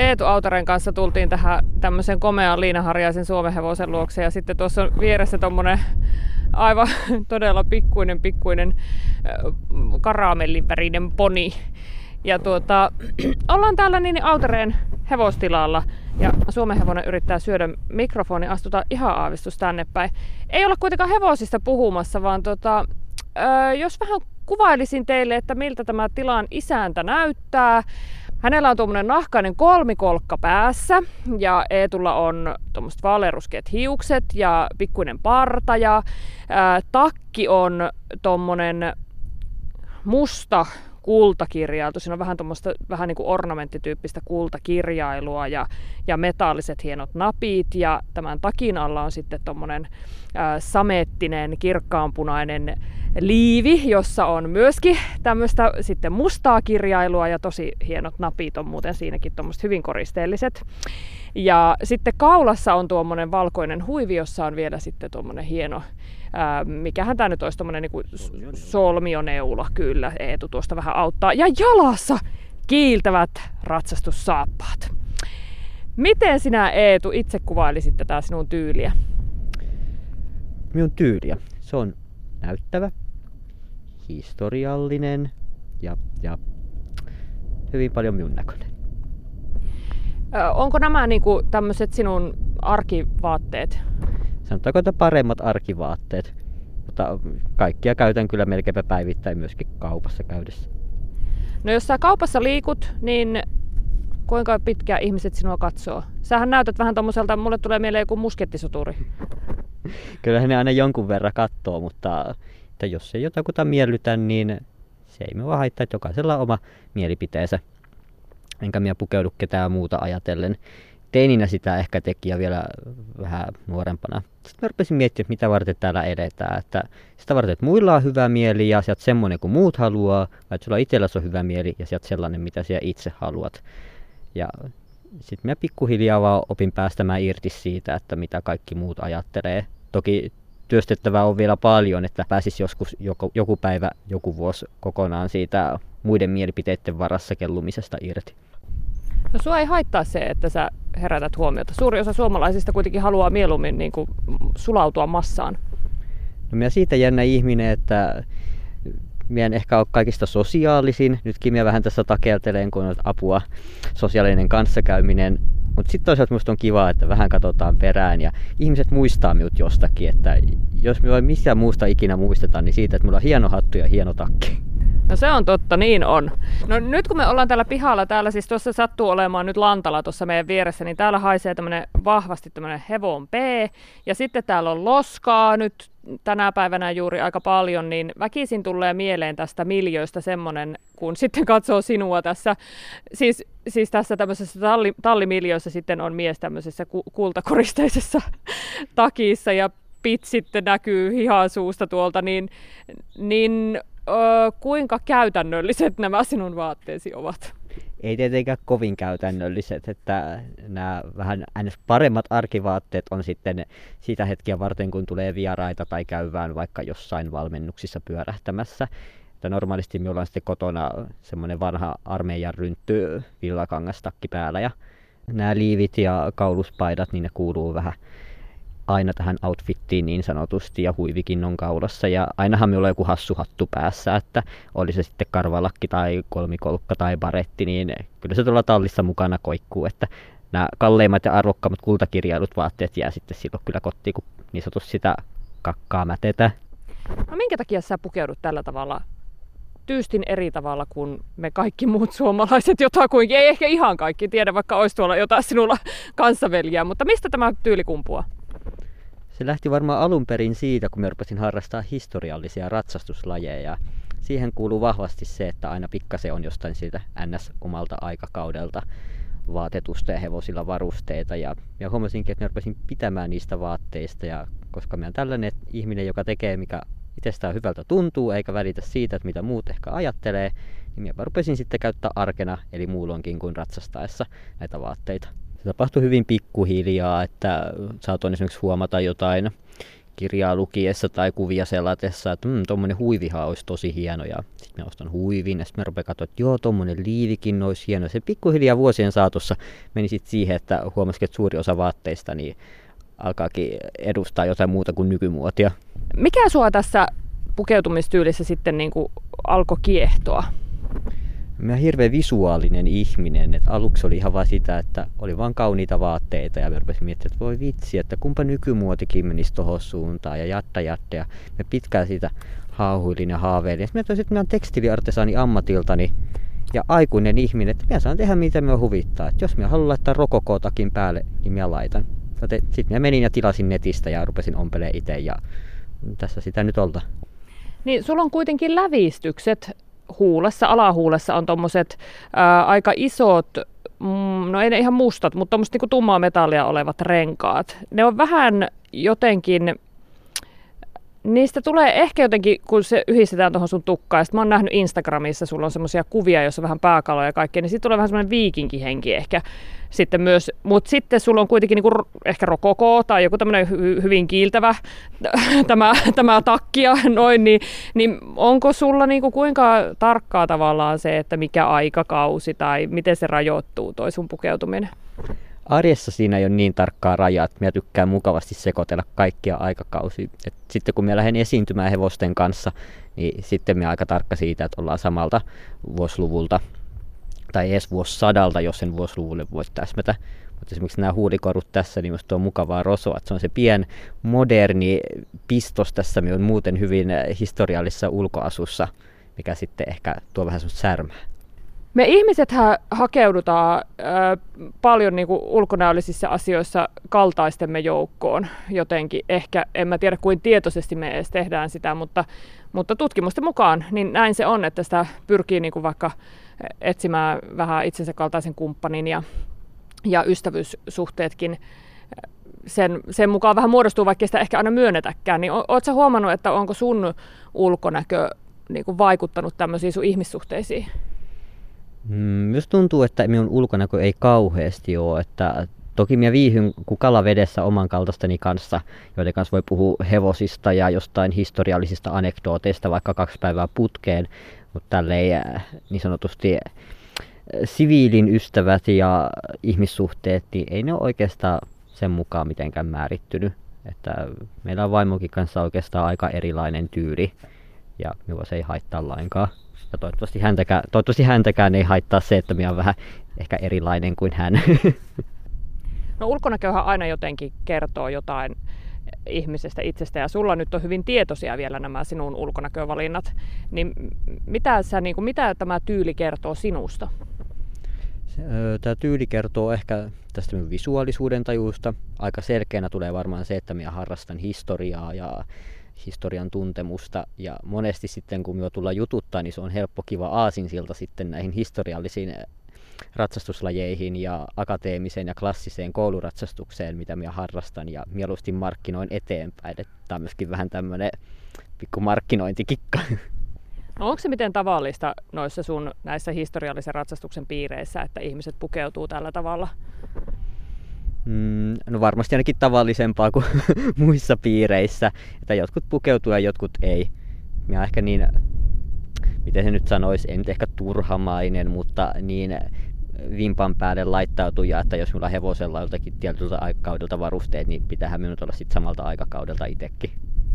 Eetu Autoren kanssa tultiin tähän tämmöisen komean liinaharjaisen Suomen hevosen luokse ja sitten tuossa on vieressä tommonen aivan todella pikkuinen, pikkuinen karamellivärinen poni. Ja tuota, ollaan täällä niin Autoreen hevostilalla ja Suomen hevonen yrittää syödä mikrofoni, astutaan ihan aavistus tänne päin. Ei olla kuitenkaan hevosista puhumassa, vaan tota, jos vähän kuvailisin teille, että miltä tämä tilan isäntä näyttää. Hänellä on tuommoinen nahkainen kolmikolkka päässä ja Eetulla on tuommoiset vaalearuskeat hiukset ja pikkuinen parta ja ää, takki on tuommoinen musta kultakirjailtu. Siinä on vähän tuommoista vähän niin kuin ornamenttityyppistä kultakirjailua ja, ja metalliset hienot napit ja tämän takin alla on sitten tuommoinen samettinen kirkkaanpunainen liivi, jossa on myöskin tämmöistä sitten mustaa kirjailua ja tosi hienot napit on muuten siinäkin tuommoiset hyvin koristeelliset. Ja sitten kaulassa on tuommoinen valkoinen huivi, jossa on vielä sitten tuommoinen hieno, ää, mikähän tämä nyt olisi tuommoinen niin solmioneula, kyllä, Eetu tuosta vähän auttaa. Ja jalassa kiiltävät ratsastussaappaat. Miten sinä Eetu itse kuvailisit tätä sinun tyyliä? Minun tyyliä? Se on näyttävä, historiallinen ja, ja hyvin paljon minun näköinen. Onko nämä niin kuin, tämmöiset sinun arkivaatteet? Sanotaanko, että paremmat arkivaatteet. Mutta kaikkia käytän kyllä melkeinpä päivittäin myöskin kaupassa käydessä. No jos sä kaupassa liikut, niin kuinka pitkään ihmiset sinua katsoo? Sähän näytät vähän tommoselta, mulle tulee mieleen joku muskettisoturi. Kyllähän ne aina jonkun verran katsoo, mutta että jos ei jotakuta miellytä, niin se ei me vaan haittaa, että jokaisella on oma mielipiteensä. Enkä minä pukeudu ketään muuta ajatellen. Teininä sitä ehkä teki ja vielä vähän nuorempana. Sitten mä rupesin miettimään, että mitä varten täällä edetään. Että sitä varten, että muilla on hyvä mieli ja sieltä semmoinen kuin muut haluaa, vai että sulla itselläsi on hyvä mieli ja sieltä sellainen, mitä sinä itse haluat. Ja sitten mä pikkuhiljaa vaan opin päästämään irti siitä, että mitä kaikki muut ajattelee. Toki työstettävää on vielä paljon, että pääsisi joskus joku, joku päivä, joku vuosi kokonaan siitä muiden mielipiteiden varassa kellumisesta irti. No sua ei haittaa se, että sä herätät huomiota. Suuri osa suomalaisista kuitenkin haluaa mieluummin niin kuin sulautua massaan. No minä siitä jännä ihminen, että minä en ehkä ole kaikista sosiaalisin. Nytkin minä vähän tässä takeltelen, kun on apua sosiaalinen kanssakäyminen. Mutta sitten toisaalta minusta on kiva, että vähän katsotaan perään ja ihmiset muistaa minut jostakin. Että jos minua missään muusta ikinä muistetaan, niin siitä, että minulla on hieno hattu ja hieno takki. No se on totta, niin on. No nyt kun me ollaan täällä pihalla, täällä siis tuossa sattuu olemaan nyt lantala tuossa meidän vieressä, niin täällä haisee tämmönen vahvasti tämmönen hevon P. Ja sitten täällä on loskaa nyt tänä päivänä juuri aika paljon, niin väkisin tulee mieleen tästä miljöistä semmoinen, kun sitten katsoo sinua tässä, siis, siis tässä tämmöisessä talli, tallimiljöissä sitten on mies tämmöisessä ku, kultakoristeisessa takissa ja pit sitten näkyy hihan suusta tuolta, niin, niin öö, kuinka käytännölliset nämä sinun vaatteesi ovat? Ei tietenkään kovin käytännölliset, että nämä vähän paremmat arkivaatteet on sitten sitä hetkiä varten, kun tulee vieraita tai käyvään vaikka jossain valmennuksissa pyörähtämässä. Että normaalisti minulla on sitten kotona semmoinen vanha armeijan ryntty villakangastakki päällä ja nämä liivit ja kauluspaidat, niin ne kuuluu vähän aina tähän outfittiin niin sanotusti ja huivikin on kaulassa ja ainahan minulla on joku hassu hattu päässä, että oli se sitten karvalakki tai kolmikolkka tai baretti, niin kyllä se tuolla tallissa mukana koikkuu, että nämä kalleimmat ja arvokkaammat kultakirjailut vaatteet jää sitten silloin kyllä kotiin, kun niin sanotusti sitä kakkaa mätetä. No minkä takia sä pukeudut tällä tavalla tyystin eri tavalla kuin me kaikki muut suomalaiset jotakuinkin. Ei ehkä ihan kaikki tiedä, vaikka olisi tuolla jotain sinulla kanssaveljää, mutta mistä tämä tyyli kumpuaa? Se lähti varmaan alun perin siitä, kun mä rupesin harrastaa historiallisia ratsastuslajeja. Siihen kuuluu vahvasti se, että aina pikkasen on jostain siitä ns. omalta aikakaudelta vaatetusta ja hevosilla varusteita. Ja, ja huomasinkin, että mä rupesin pitämään niistä vaatteista. Ja koska mä tällainen ihminen, joka tekee mikä itsestään hyvältä tuntuu, eikä välitä siitä, että mitä muut ehkä ajattelee, niin mä rupesin sitten käyttää arkena, eli muulloinkin kuin ratsastaessa näitä vaatteita se tapahtui hyvin pikkuhiljaa, että saatoin esimerkiksi huomata jotain kirjaa lukiessa tai kuvia selatessa, että mm, tuommoinen huivihan olisi tosi hieno. Ja sitten mä ostan huivin ja sitten mä katsoa, että joo, tuommoinen liivikin olisi hieno. Se pikkuhiljaa vuosien saatossa meni sitten siihen, että huomasikin, että suuri osa vaatteista niin alkaakin edustaa jotain muuta kuin nykymuotia. Mikä sua tässä pukeutumistyylissä sitten niin alkoi kiehtoa? Mä hirveän visuaalinen ihminen, että aluksi oli ihan vaan sitä, että oli vaan kauniita vaatteita ja mä rupesin miettimään, että voi vitsi, että kumpa nykymuotikin menisi tohon suuntaan ja jatta jatta ja mä pitkään siitä haahuilin ja haaveilin. Sitten mä toisin, että mä oon tekstiliartesaani ammatiltani ja aikuinen ihminen, että mä saan tehdä mitä mä huvittaa. Että jos mä haluan laittaa rokokotakin päälle, niin mä laitan. Sitten mä menin ja tilasin netistä ja rupesin ompelee itse ja tässä sitä nyt olta. Niin sulla on kuitenkin lävistykset huulessa, alahuulessa on tuommoiset aika isot, mm, no ei ne ihan mustat, mutta tuommoista niinku tummaa metallia olevat renkaat. Ne on vähän jotenkin, niistä tulee ehkä jotenkin, kun se yhdistetään tuohon sun tukkaan. Sitten mä oon nähnyt Instagramissa, sulla on semmoisia kuvia, joissa on vähän pääkaloja ja kaikkea, niin sitten tulee vähän semmoinen viikinkihenki ehkä sitten myös, mutta sitten sulla on kuitenkin niinku ehkä rokoko tai joku tämmöinen hy- hyvin kiiltävä tämä, tämä takki ja noin, niin, niin onko sulla niinku kuinka tarkkaa tavallaan se, että mikä aikakausi tai miten se rajoittuu toi sun pukeutuminen? Arjessa siinä ei ole niin tarkkaa rajaa, että minä tykkään mukavasti sekoitella kaikkia aikakausia. Et sitten kun minä lähden esiintymään hevosten kanssa, niin sitten minä aika tarkka siitä, että ollaan samalta vuosiluvulta tai edes vuosisadalta, jos sen vuosiluvulle voi täsmätä. Mutta esimerkiksi nämä huulikorut tässä, niin minusta on mukavaa rosoa, että se on se pien moderni pistos tässä on muuten hyvin historiallisessa ulkoasussa, mikä sitten ehkä tuo vähän semmoista särmää. Me ihmiset hakeudutaan paljon niin kuin ulkonäöllisissa asioissa kaltaistemme joukkoon jotenkin. Ehkä, en mä tiedä kuin tietoisesti me edes tehdään sitä, mutta, mutta tutkimusten mukaan niin näin se on, että sitä pyrkii niin kuin vaikka etsimään vähän itsensä kaltaisen kumppanin ja, ja ystävyyssuhteetkin sen, sen mukaan vähän muodostuu, vaikka sitä ehkä aina myönnetäkään. Niin oletko huomannut, että onko sun ulkonäkö niin kuin vaikuttanut tämmöisiin sun ihmissuhteisiin? Mm, tuntuu, että minun ulkonäkö ei kauheasti ole, että Toki minä viihyn kuin kala vedessä oman kaltaistani kanssa, joiden kanssa voi puhua hevosista ja jostain historiallisista anekdooteista vaikka kaksi päivää putkeen, mutta tälleen äh, niin sanotusti äh, siviilin ystävät ja ihmissuhteet, niin ei ne ole oikeastaan sen mukaan mitenkään määrittynyt. Että meillä on vaimokin kanssa oikeastaan aika erilainen tyyli ja minua se ei haittaa lainkaan. Ja toivottavasti häntäkään, toivottavasti häntäkään ei haittaa se, että minä olen vähän ehkä erilainen kuin hän. No ulkonäköhän aina jotenkin kertoo jotain ihmisestä itsestä ja sulla nyt on hyvin tietoisia vielä nämä sinun ulkonäkövalinnat, niin mitä, sä, niin kuin, mitä tämä tyyli kertoo sinusta? Tämä tyyli kertoo ehkä tästä minun visuaalisuuden tajusta. Aika selkeänä tulee varmaan se, että minä harrastan historiaa ja historian tuntemusta. Ja monesti sitten kun minua tullaan jututtaa, niin se on helppo kiva aasinsilta sitten näihin historiallisiin ratsastuslajeihin ja akateemiseen ja klassiseen kouluratsastukseen, mitä minä harrastan ja mieluusti markkinoin eteenpäin. Tämä on myöskin vähän tämmöinen pikku markkinointikikka. No onko se miten tavallista noissa sun näissä historiallisen ratsastuksen piireissä, että ihmiset pukeutuu tällä tavalla? Mm, no varmasti ainakin tavallisempaa kuin muissa piireissä, että jotkut pukeutuu ja jotkut ei. Minä ehkä niin, miten se nyt sanoisi, ei nyt ehkä turhamainen, mutta niin vimpan päälle laittautuja, että jos on hevosella joltakin tietyltä aikakaudelta varusteet, niin pitäähän minun olla sitten samalta aikakaudelta itsekin.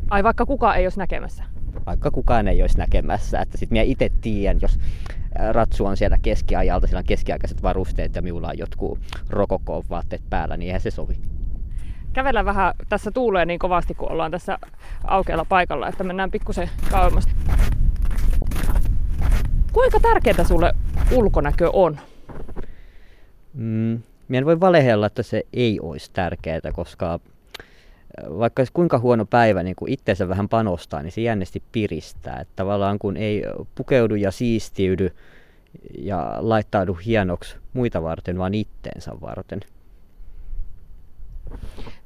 Ai vaikka kukaan ei olisi näkemässä? Vaikka kukaan ei olisi näkemässä, että sitten minä itse tiedän, jos ratsu on siellä keskiajalta, siellä on keskiaikaiset varusteet ja minulla on jotkut rokokoon vaatteet päällä, niin eihän se sovi. Kävellä vähän, tässä tuulee niin kovasti, kun ollaan tässä aukealla paikalla, että mennään pikkusen kauemmas. Kuinka tärkeää sulle ulkonäkö on? Mm, minä en voi valehella, että se ei olisi tärkeää, koska äh, vaikka olisi kuinka huono päivä niin kun itseensä vähän panostaa, niin se jännesti piristää. Että tavallaan kun ei pukeudu ja siistiydy ja laittaudu hienoksi muita varten, vaan itteensä varten.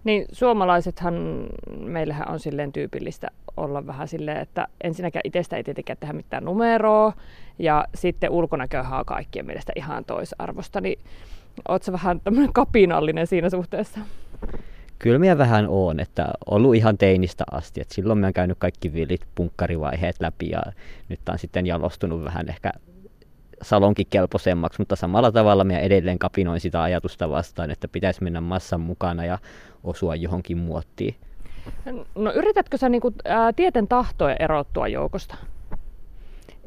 Niin suomalaisethan, meillähän on silleen tyypillistä olla vähän silleen, että ensinnäkään itsestä ei tietenkään tehdä mitään numeroa, ja sitten ulkonäköhän on kaikkien mielestä ihan toisarvosta, niin Oletko vähän tämmöinen kapinallinen siinä suhteessa? Kyllä minä vähän on, että ollut ihan teinistä asti. että silloin minä olen käynyt kaikki villit punkkarivaiheet läpi ja nyt on sitten jalostunut vähän ehkä salonkikelpoisemmaksi, mutta samalla tavalla minä edelleen kapinoin sitä ajatusta vastaan, että pitäisi mennä massan mukana ja osua johonkin muottiin. No yritätkö sä niinku, ää, tieten tahtoja erottua joukosta?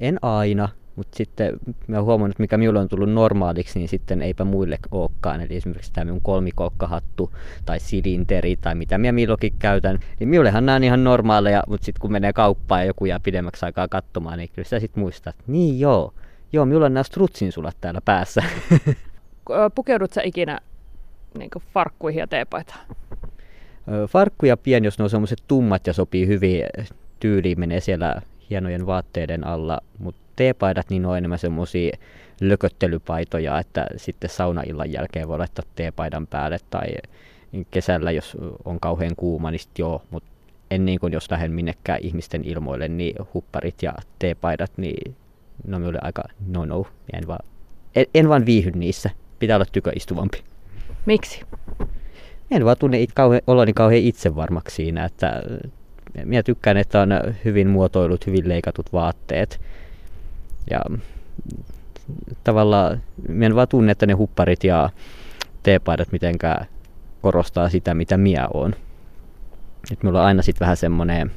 En aina, mutta sitten mä oon huomannut, mikä minulle on tullut normaaliksi, niin sitten eipä muille olekaan. Eli esimerkiksi tämä minun kolmikolkkahattu tai silinteri tai mitä minä milloinkin käytän. Niin minullehan nämä on ihan normaaleja, mutta sitten kun menee kauppaan ja joku jää pidemmäksi aikaa katsomaan, niin kyllä sä sitten muistat, että niin joo, joo, minulla on nämä strutsinsulat täällä päässä. Pukeudut sä ikinä niin farkkuihin ja teepaitaan? Farkku ja pieni, jos ne on semmoiset tummat ja sopii hyvin tyyliin, menee siellä hienojen vaatteiden alla, mutta teepaidat niin on enemmän semmoisia lököttelypaitoja, että sitten saunaillan jälkeen voi laittaa teepaidan päälle tai kesällä, jos on kauhean kuuma, niin sitten joo, mutta en niin kuin jos lähden minnekään ihmisten ilmoille, niin hupparit ja teepaidat, niin ne on aika no no, en vaan, en, en vaan viihy niissä, pitää olla tyköistuvampi. Miksi? En vaan tunne it, kauhean, oloni kauhean itsevarmaksi siinä, että minä tykkään, että on hyvin muotoilut, hyvin leikatut vaatteet. Ja tavallaan minä en vaan tunne, että ne hupparit ja teepaidat mitenkään korostaa sitä, mitä minä olen. Et mulla on aina sitten vähän semmoinen,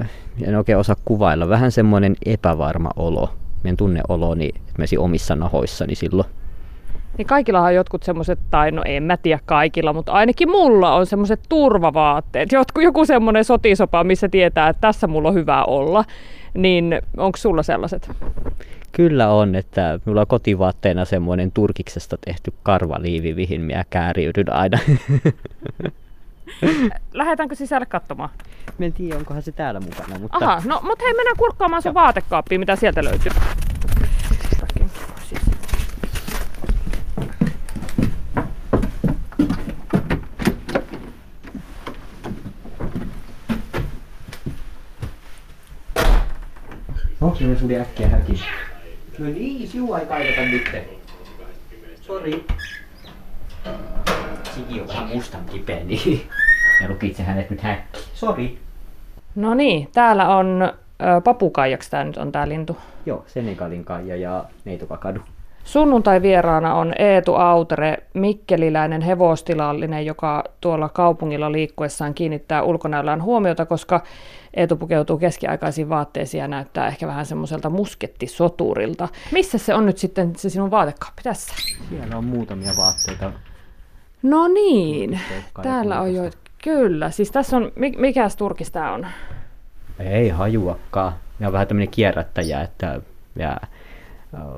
äh, en oikein osaa kuvailla, vähän semmoinen epävarma olo. Mien tunne oloni, että omissa nahoissani silloin. Niin kaikilla on jotkut semmoiset, tai no en mä tiedä kaikilla, mutta ainakin mulla on semmoiset turvavaatteet. Jotkut, joku semmoinen sotisopa, missä tietää, että tässä mulla on hyvä olla. Niin onko sulla sellaiset? Kyllä on, että mulla on kotivaatteena semmoinen turkiksesta tehty karvaliivi, mihin minä kääriydyn aina. Lähdetäänkö sisälle katsomaan? Mä en tiedä, onkohan se täällä mukana. Mutta... Aha, no mutta hei, mennään kurkkaamaan sun vaatekaappiin, mitä sieltä löytyy. Onko se suli äkkiä häkin? No niin, sinua ei kaivata nyt. Sori. Siki on vähän mustan kipeä, niin ja lukitse hänet nyt häkki. Sori. No niin, täällä on ö, papukaijaksi tää nyt on tää lintu. Joo, Senegalin kaija ja neitokakadu. Sunnuntai-vieraana on Eetu Autere, mikkeliläinen hevostilallinen, joka tuolla kaupungilla liikkuessaan kiinnittää ulkonäöllään huomiota, koska Eetu pukeutuu keskiaikaisiin vaatteisiin ja näyttää ehkä vähän semmoiselta muskettisoturilta. Missä se on nyt sitten se sinun vaatekaappi tässä? Siellä on muutamia vaatteita. No niin, täällä on jo, kyllä. Siis tässä on, mikäs turkis tää on? Ei hajuakaan. Ne on vähän tämmöinen kierrättäjä, että ja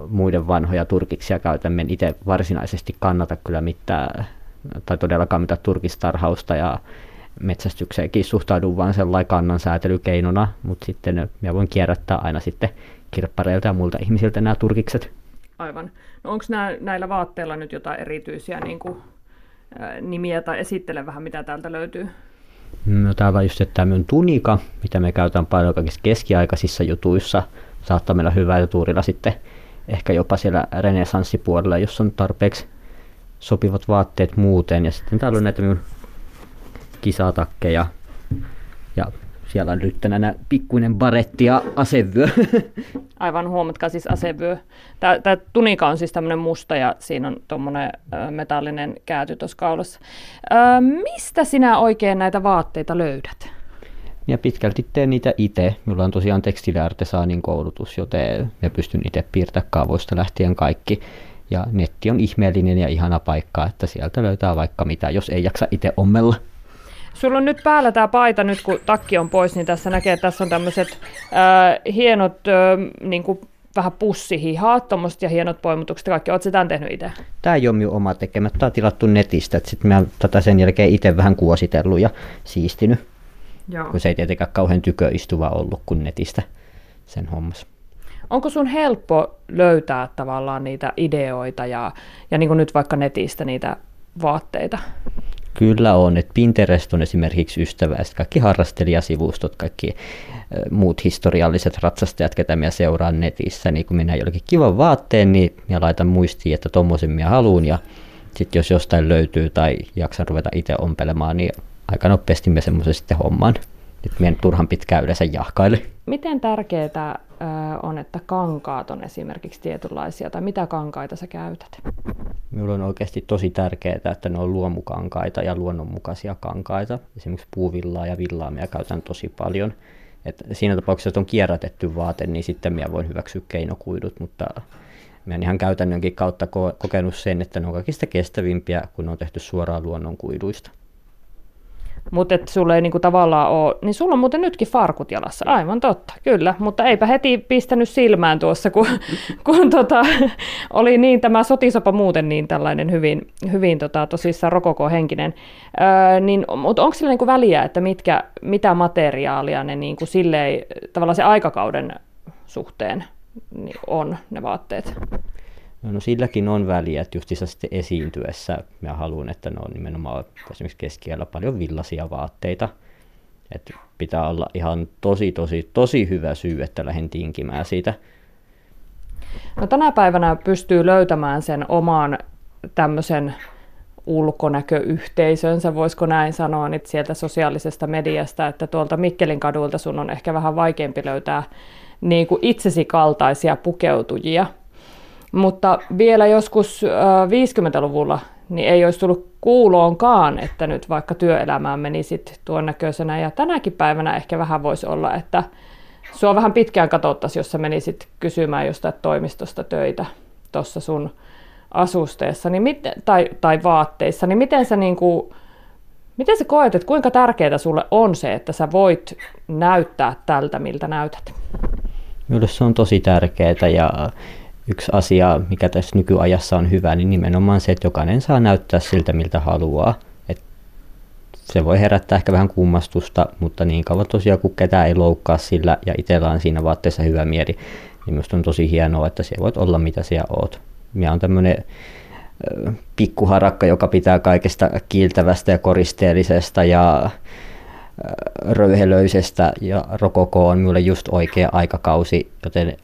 muiden vanhoja turkiksia käytän. En itse varsinaisesti kannata kyllä mitään, tai todellakaan mitään turkistarhausta ja metsästykseenkin suhtaudun vain sellainen kannan säätelykeinona, mutta sitten mä voin kierrättää aina sitten kirppareilta ja muilta ihmisiltä nämä turkikset. Aivan. No onko näillä vaatteilla nyt jotain erityisiä niin kuin, ää, nimiä tai esittele vähän, mitä täältä löytyy? No täällä on just tämä minun tunika, mitä me käytetään paljon kaikissa keskiaikaisissa jutuissa. Saattaa meillä hyvää tuurilla sitten ehkä jopa siellä renesanssipuolella, jos on tarpeeksi sopivat vaatteet muuten. Ja sitten täällä on näitä minun kisatakkeja. Ja siellä on nyt tänään pikkuinen baretti ja asevyö. Aivan huomatkaa siis asevyö. Tämä, tunika on siis tämmöinen musta ja siinä on tuommoinen metallinen käyty tuossa kaulassa. Ö, mistä sinä oikein näitä vaatteita löydät? Ja pitkälti teen niitä itse. Minulla on tosiaan tekstiiliartesaanin koulutus, joten me pystyn itse piirtämään kaavoista lähtien kaikki. Ja netti on ihmeellinen ja ihana paikka, että sieltä löytää vaikka mitä, jos ei jaksa itse ommella. Sulla on nyt päällä tämä paita, nyt kun takki on pois, niin tässä näkee, että tässä on tämmöiset äh, hienot äh, niin kuin vähän pussihihat, ja hienot poimutukset kaikki. Oletko tämän tehnyt itse? Tämä ei ole minun oma tekemä. Tämä on tilattu netistä. Sitten mä tätä sen jälkeen itse vähän kuositellut ja siistinyt. Joo. Kun se ei tietenkään kauhean tyköistuva ollut kuin netistä sen hommas. Onko sun helppo löytää tavallaan niitä ideoita ja, ja niin kuin nyt vaikka netistä niitä vaatteita? Kyllä on, että Pinterest on esimerkiksi ystävä, ja kaikki harrastelijasivustot, kaikki muut historialliset ratsastajat, ketä minä seuraan netissä, niin kun minä jollekin kivan vaatteen, niin minä laitan muistiin, että tommosen minä haluan, ja sitten jos jostain löytyy tai jaksa ruveta itse ompelemaan, niin aika nopeasti me semmoisen sitten hommaan. Nyt meidän turhan pitkään yleensä jahkaile. Miten tärkeää on, että kankaat on esimerkiksi tietynlaisia, tai mitä kankaita sä käytät? Minulla on oikeasti tosi tärkeää, että ne on luomukankaita ja luonnonmukaisia kankaita. Esimerkiksi puuvillaa ja villaa minä käytän tosi paljon. Et siinä tapauksessa, että on kierrätetty vaate, niin sitten minä voin hyväksyä keinokuidut, mutta minä ihan käytännönkin kautta kokenut sen, että ne on kaikista kestävimpiä, kun ne on tehty suoraan luonnonkuiduista. Mutta että sulla ei niinku tavallaan ole, niin sulla on muuten nytkin farkut jalassa, aivan totta, kyllä, mutta eipä heti pistänyt silmään tuossa, kun, kun tota, oli niin tämä sotisopa muuten niin tällainen hyvin, hyvin tota, tosissaan rokoko-henkinen. Öö, niin, mutta onko sillä niinku väliä, että mitkä, mitä materiaalia ne niinku silleen, tavallaan se aikakauden suhteen niin on ne vaatteet? No, silläkin on väliä, että just sitten esiintyessä mä haluan, että ne on nimenomaan esimerkiksi keskiellä paljon villaisia vaatteita. Että pitää olla ihan tosi, tosi, tosi hyvä syy, että lähden tinkimään siitä. No tänä päivänä pystyy löytämään sen oman tämmöisen ulkonäköyhteisönsä, voisiko näin sanoa, nyt sieltä sosiaalisesta mediasta, että tuolta Mikkelin kadulta sun on ehkä vähän vaikeampi löytää niin kuin itsesi kaltaisia pukeutujia – mutta vielä joskus 50-luvulla niin ei olisi tullut kuuloonkaan, että nyt vaikka työelämään menisit tuon näköisenä. Ja tänäkin päivänä ehkä vähän voisi olla, että sua vähän pitkään katsottaisiin, jos sä menisit kysymään jostain toimistosta töitä tuossa sun asusteessa niin miten, tai, tai vaatteissa, niin miten sä, niin kuin, miten sä koet, että kuinka tärkeää sulle on se, että sä voit näyttää tältä, miltä näytät? Minulle se on tosi tärkeää ja yksi asia, mikä tässä nykyajassa on hyvä, niin nimenomaan se, että jokainen saa näyttää siltä, miltä haluaa. Et se voi herättää ehkä vähän kummastusta, mutta niin kauan tosiaan, kun ketään ei loukkaa sillä ja itsellä on siinä vaatteessa hyvä mieli, niin minusta on tosi hienoa, että se voit olla mitä siellä oot. Minä on tämmöinen pikkuharakka, joka pitää kaikesta kiiltävästä ja koristeellisesta ja röyhelöisestä ja rokoko on minulle just oikea aikakausi, joten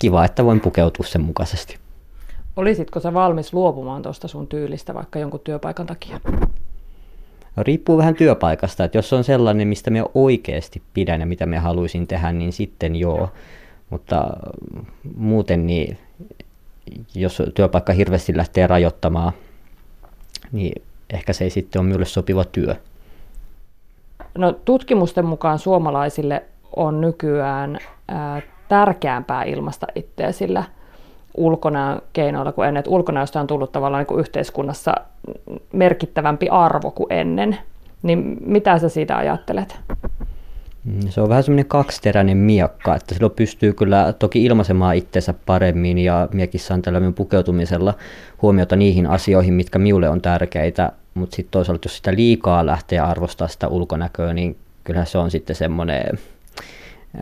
kiva, että voin pukeutua sen mukaisesti. Olisitko sä valmis luopumaan tuosta sun tyylistä vaikka jonkun työpaikan takia? No, riippuu vähän työpaikasta, että jos on sellainen, mistä me oikeasti pidän ja mitä me haluaisin tehdä, niin sitten joo. Mutta muuten niin, jos työpaikka hirveästi lähtee rajoittamaan, niin ehkä se ei sitten ole minulle sopiva työ. No, tutkimusten mukaan suomalaisille on nykyään ää, tärkeämpää ilmasta itseä sillä ulkonäön keinoilla kuin ennen. ulkonäöstä on tullut tavallaan niin kuin yhteiskunnassa merkittävämpi arvo kuin ennen. Niin mitä sä siitä ajattelet? Mm, se on vähän semmoinen kaksiteräinen miakka, että silloin pystyy kyllä toki ilmaisemaan itsensä paremmin ja miekin saan tällä minun pukeutumisella huomiota niihin asioihin, mitkä minulle on tärkeitä, mutta sitten toisaalta jos sitä liikaa lähtee arvostaa sitä ulkonäköä, niin kyllä se on sitten semmoinen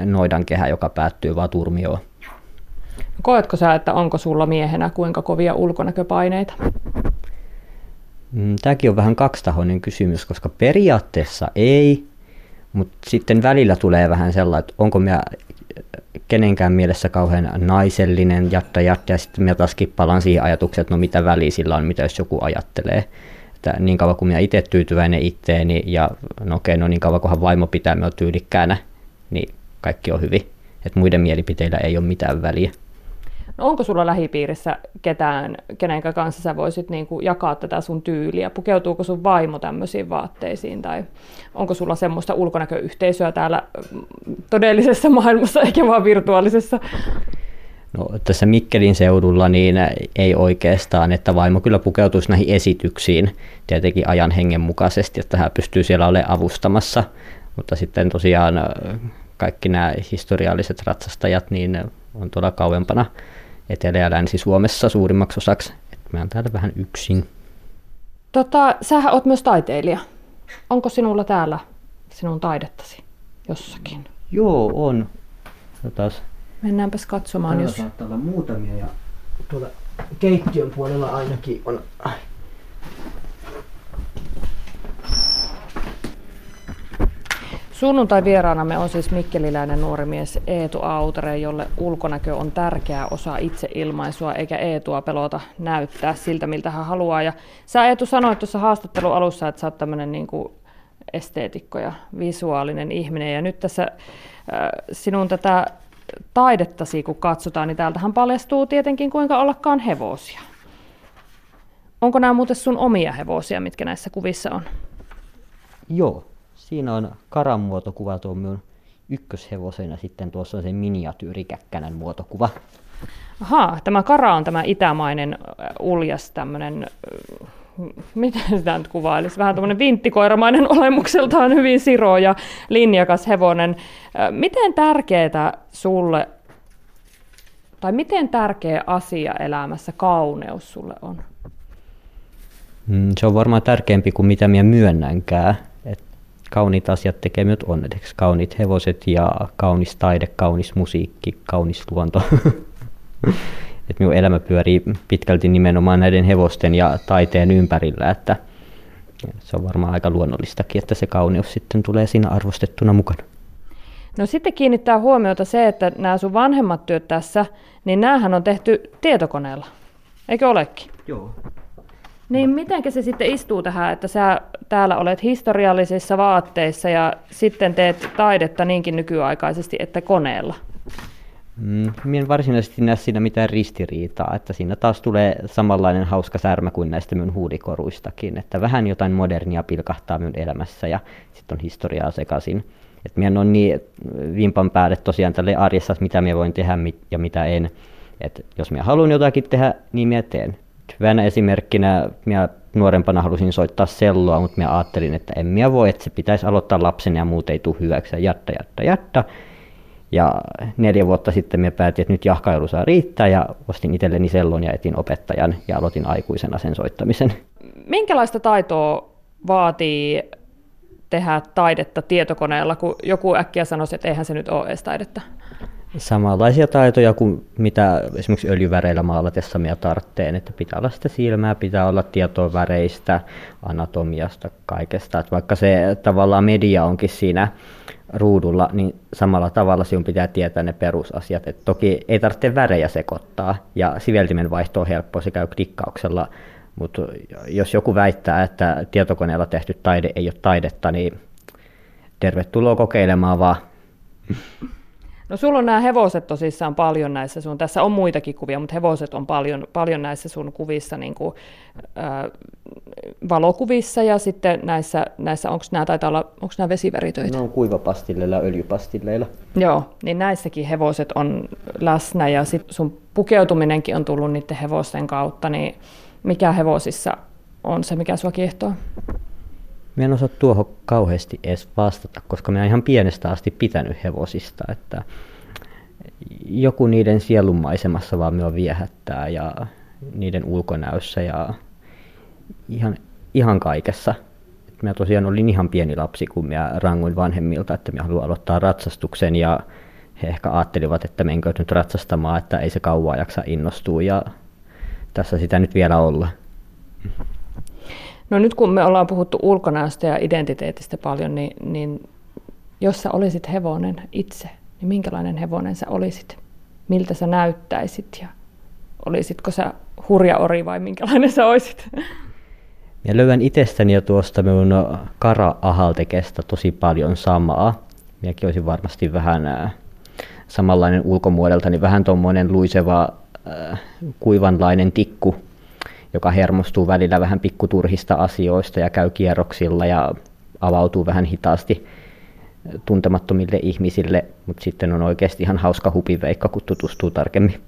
noidankehä, joka päättyy vaan turmioon. Koetko sä, että onko sulla miehenä kuinka kovia ulkonäköpaineita? Mm, Tämäkin on vähän kaksitahoinen kysymys, koska periaatteessa ei, mutta sitten välillä tulee vähän sellainen, että onko minä kenenkään mielessä kauhean naisellinen jatta jatta, ja sitten minä taas kippalan siihen ajatukseen, että no mitä väliä sillä on, mitä jos joku ajattelee. Että niin kauan kuin minä itse tyytyväinen itteeni, ja no okei, no niin kauan kunhan vaimo pitää minua tyylikkäänä, niin kaikki on hyvin. Että muiden mielipiteillä ei ole mitään väliä. No onko sulla lähipiirissä ketään, kenen kanssa sä voisit niin kuin jakaa tätä sun tyyliä? Pukeutuuko sun vaimo tämmöisiin vaatteisiin? Tai onko sulla semmoista ulkonäköyhteisöä täällä mm, todellisessa maailmassa eikä vaan virtuaalisessa? No, tässä Mikkelin seudulla niin ei oikeastaan, että vaimo kyllä pukeutuisi näihin esityksiin tietenkin ajan hengen mukaisesti, että hän pystyy siellä olemaan avustamassa. Mutta sitten tosiaan kaikki nämä historialliset ratsastajat niin on tuolla kauempana Etelä- ja Länsi-Suomessa suurimmaksi osaksi. Et mä oon täällä vähän yksin. Tota, sähän oot myös taiteilija. Onko sinulla täällä sinun taidettasi jossakin? Joo, on. Jotas. Mennäänpäs katsomaan, täällä jos... saattaa olla muutamia ja tuolla keittiön puolella ainakin on Sunnuntai vieraanamme on siis mikkeliläinen nuori mies Eetu Autere, jolle ulkonäkö on tärkeä osa itseilmaisua, eikä Eetua pelota näyttää siltä, miltä hän haluaa. Ja sä Eetu sanoit tuossa haastattelun alussa, että sä oot tämmöinen niin esteetikko ja visuaalinen ihminen. Ja nyt tässä äh, sinun tätä taidettasi, kun katsotaan, niin täältähän paljastuu tietenkin kuinka ollakaan hevosia. Onko nämä muuten sun omia hevosia, mitkä näissä kuvissa on? Joo, siinä on karan muotokuva tuo minun ykköshevosena sitten tuossa on se miniatyyrikäkkänän muotokuva. Ahaa, tämä kara on tämä itämainen uljas tämmöinen, miten sitä nyt kuvailisi, vähän tämmöinen vinttikoiramainen olemukseltaan hyvin siro ja linjakas hevonen. Miten tärkeää sulle, tai miten tärkeä asia elämässä kauneus sulle on? Mm, se on varmaan tärkeämpi kuin mitä minä myönnänkään. Kauniit asiat tekee minut onnelliseksi. Kauniit hevoset ja kaunis taide, kaunis musiikki, kaunis luonto. Et minun elämä pyörii pitkälti nimenomaan näiden hevosten ja taiteen ympärillä, että se on varmaan aika luonnollistakin, että se kauneus sitten tulee siinä arvostettuna mukana. No sitten kiinnittää huomiota se, että nämä sun vanhemmat työt tässä, niin näähän on tehty tietokoneella. Eikö olekin? Joo. Niin miten se sitten istuu tähän, että sä täällä olet historiallisissa vaatteissa ja sitten teet taidetta niinkin nykyaikaisesti, että koneella? Mm, en varsinaisesti näe siinä mitään ristiriitaa, että siinä taas tulee samanlainen hauska särmä kuin näistä minun huudikoruistakin, että vähän jotain modernia pilkahtaa minun elämässä ja sitten on historiaa sekaisin. Että minä on niin vimpan päälle tosiaan tälle arjessa, mitä minä voin tehdä ja mitä en. Et jos minä haluan jotakin tehdä, niin minä teen. Hyvänä esimerkkinä minä nuorempana halusin soittaa selloa, mutta minä ajattelin, että en minä voi, että se pitäisi aloittaa lapsen ja muut ei tule hyväksi. Ja jatta, jatta, jatta. Ja neljä vuotta sitten minä päätin, että nyt jahkailu saa riittää ja ostin itselleni sellon ja etin opettajan ja aloitin aikuisena sen soittamisen. Minkälaista taitoa vaatii tehdä taidetta tietokoneella, kun joku äkkiä sanoisi, että eihän se nyt ole edes taidetta? Samanlaisia taitoja kuin mitä esimerkiksi öljyväreillä maalatessa minä tarvitseen, että pitää olla sitä silmää, pitää olla tietoa väreistä, anatomiasta, kaikesta. Että vaikka se tavallaan media onkin siinä ruudulla, niin samalla tavalla sinun pitää tietää ne perusasiat. Et toki ei tarvitse värejä sekoittaa ja siveltimen vaihto on helppo, se käy klikkauksella, mutta jos joku väittää, että tietokoneella tehty taide ei ole taidetta, niin tervetuloa kokeilemaan vaan. No sulla on nämä hevoset tosissaan paljon näissä sun, tässä on muitakin kuvia, mutta hevoset on paljon, paljon näissä sun kuvissa, niin kuin, äh, valokuvissa ja sitten näissä, näissä onko nämä, taitaa olla, onko nämä vesiveritöitä? Ne on kuivapastilleilla ja öljypastilleilla. Joo, niin näissäkin hevoset on läsnä ja sit sun pukeutuminenkin on tullut niiden hevosten kautta, niin mikä hevosissa on se, mikä sua kiehtoo? Mä en osaa tuohon kauheasti edes vastata, koska mä ihan pienestä asti pitänyt hevosista, että joku niiden sielunmaisemassa vaan minua viehättää ja niiden ulkonäössä ja ihan, ihan kaikessa. Mä tosiaan olin ihan pieni lapsi, kun mä ranguin vanhemmilta, että mä haluan aloittaa ratsastuksen ja he ehkä ajattelivat, että menkö nyt ratsastamaan, että ei se kauaa jaksa innostua ja tässä sitä nyt vielä olla. No nyt kun me ollaan puhuttu ulkonäöstä ja identiteetistä paljon, niin, niin jos sä olisit hevonen itse, niin minkälainen hevonen sä olisit? Miltä sä näyttäisit ja olisitko sä hurja ori vai minkälainen sä olisit? Ja löydän itsestäni jo tuosta minun kara-ahaltekestä tosi paljon samaa. Minäkin olisin varmasti vähän samanlainen ulkomuodelta, niin vähän tuommoinen luiseva äh, kuivanlainen tikku joka hermostuu välillä vähän pikkuturhista asioista ja käy kierroksilla ja avautuu vähän hitaasti tuntemattomille ihmisille, mutta sitten on oikeasti ihan hauska hupiveikka, kun tutustuu tarkemmin.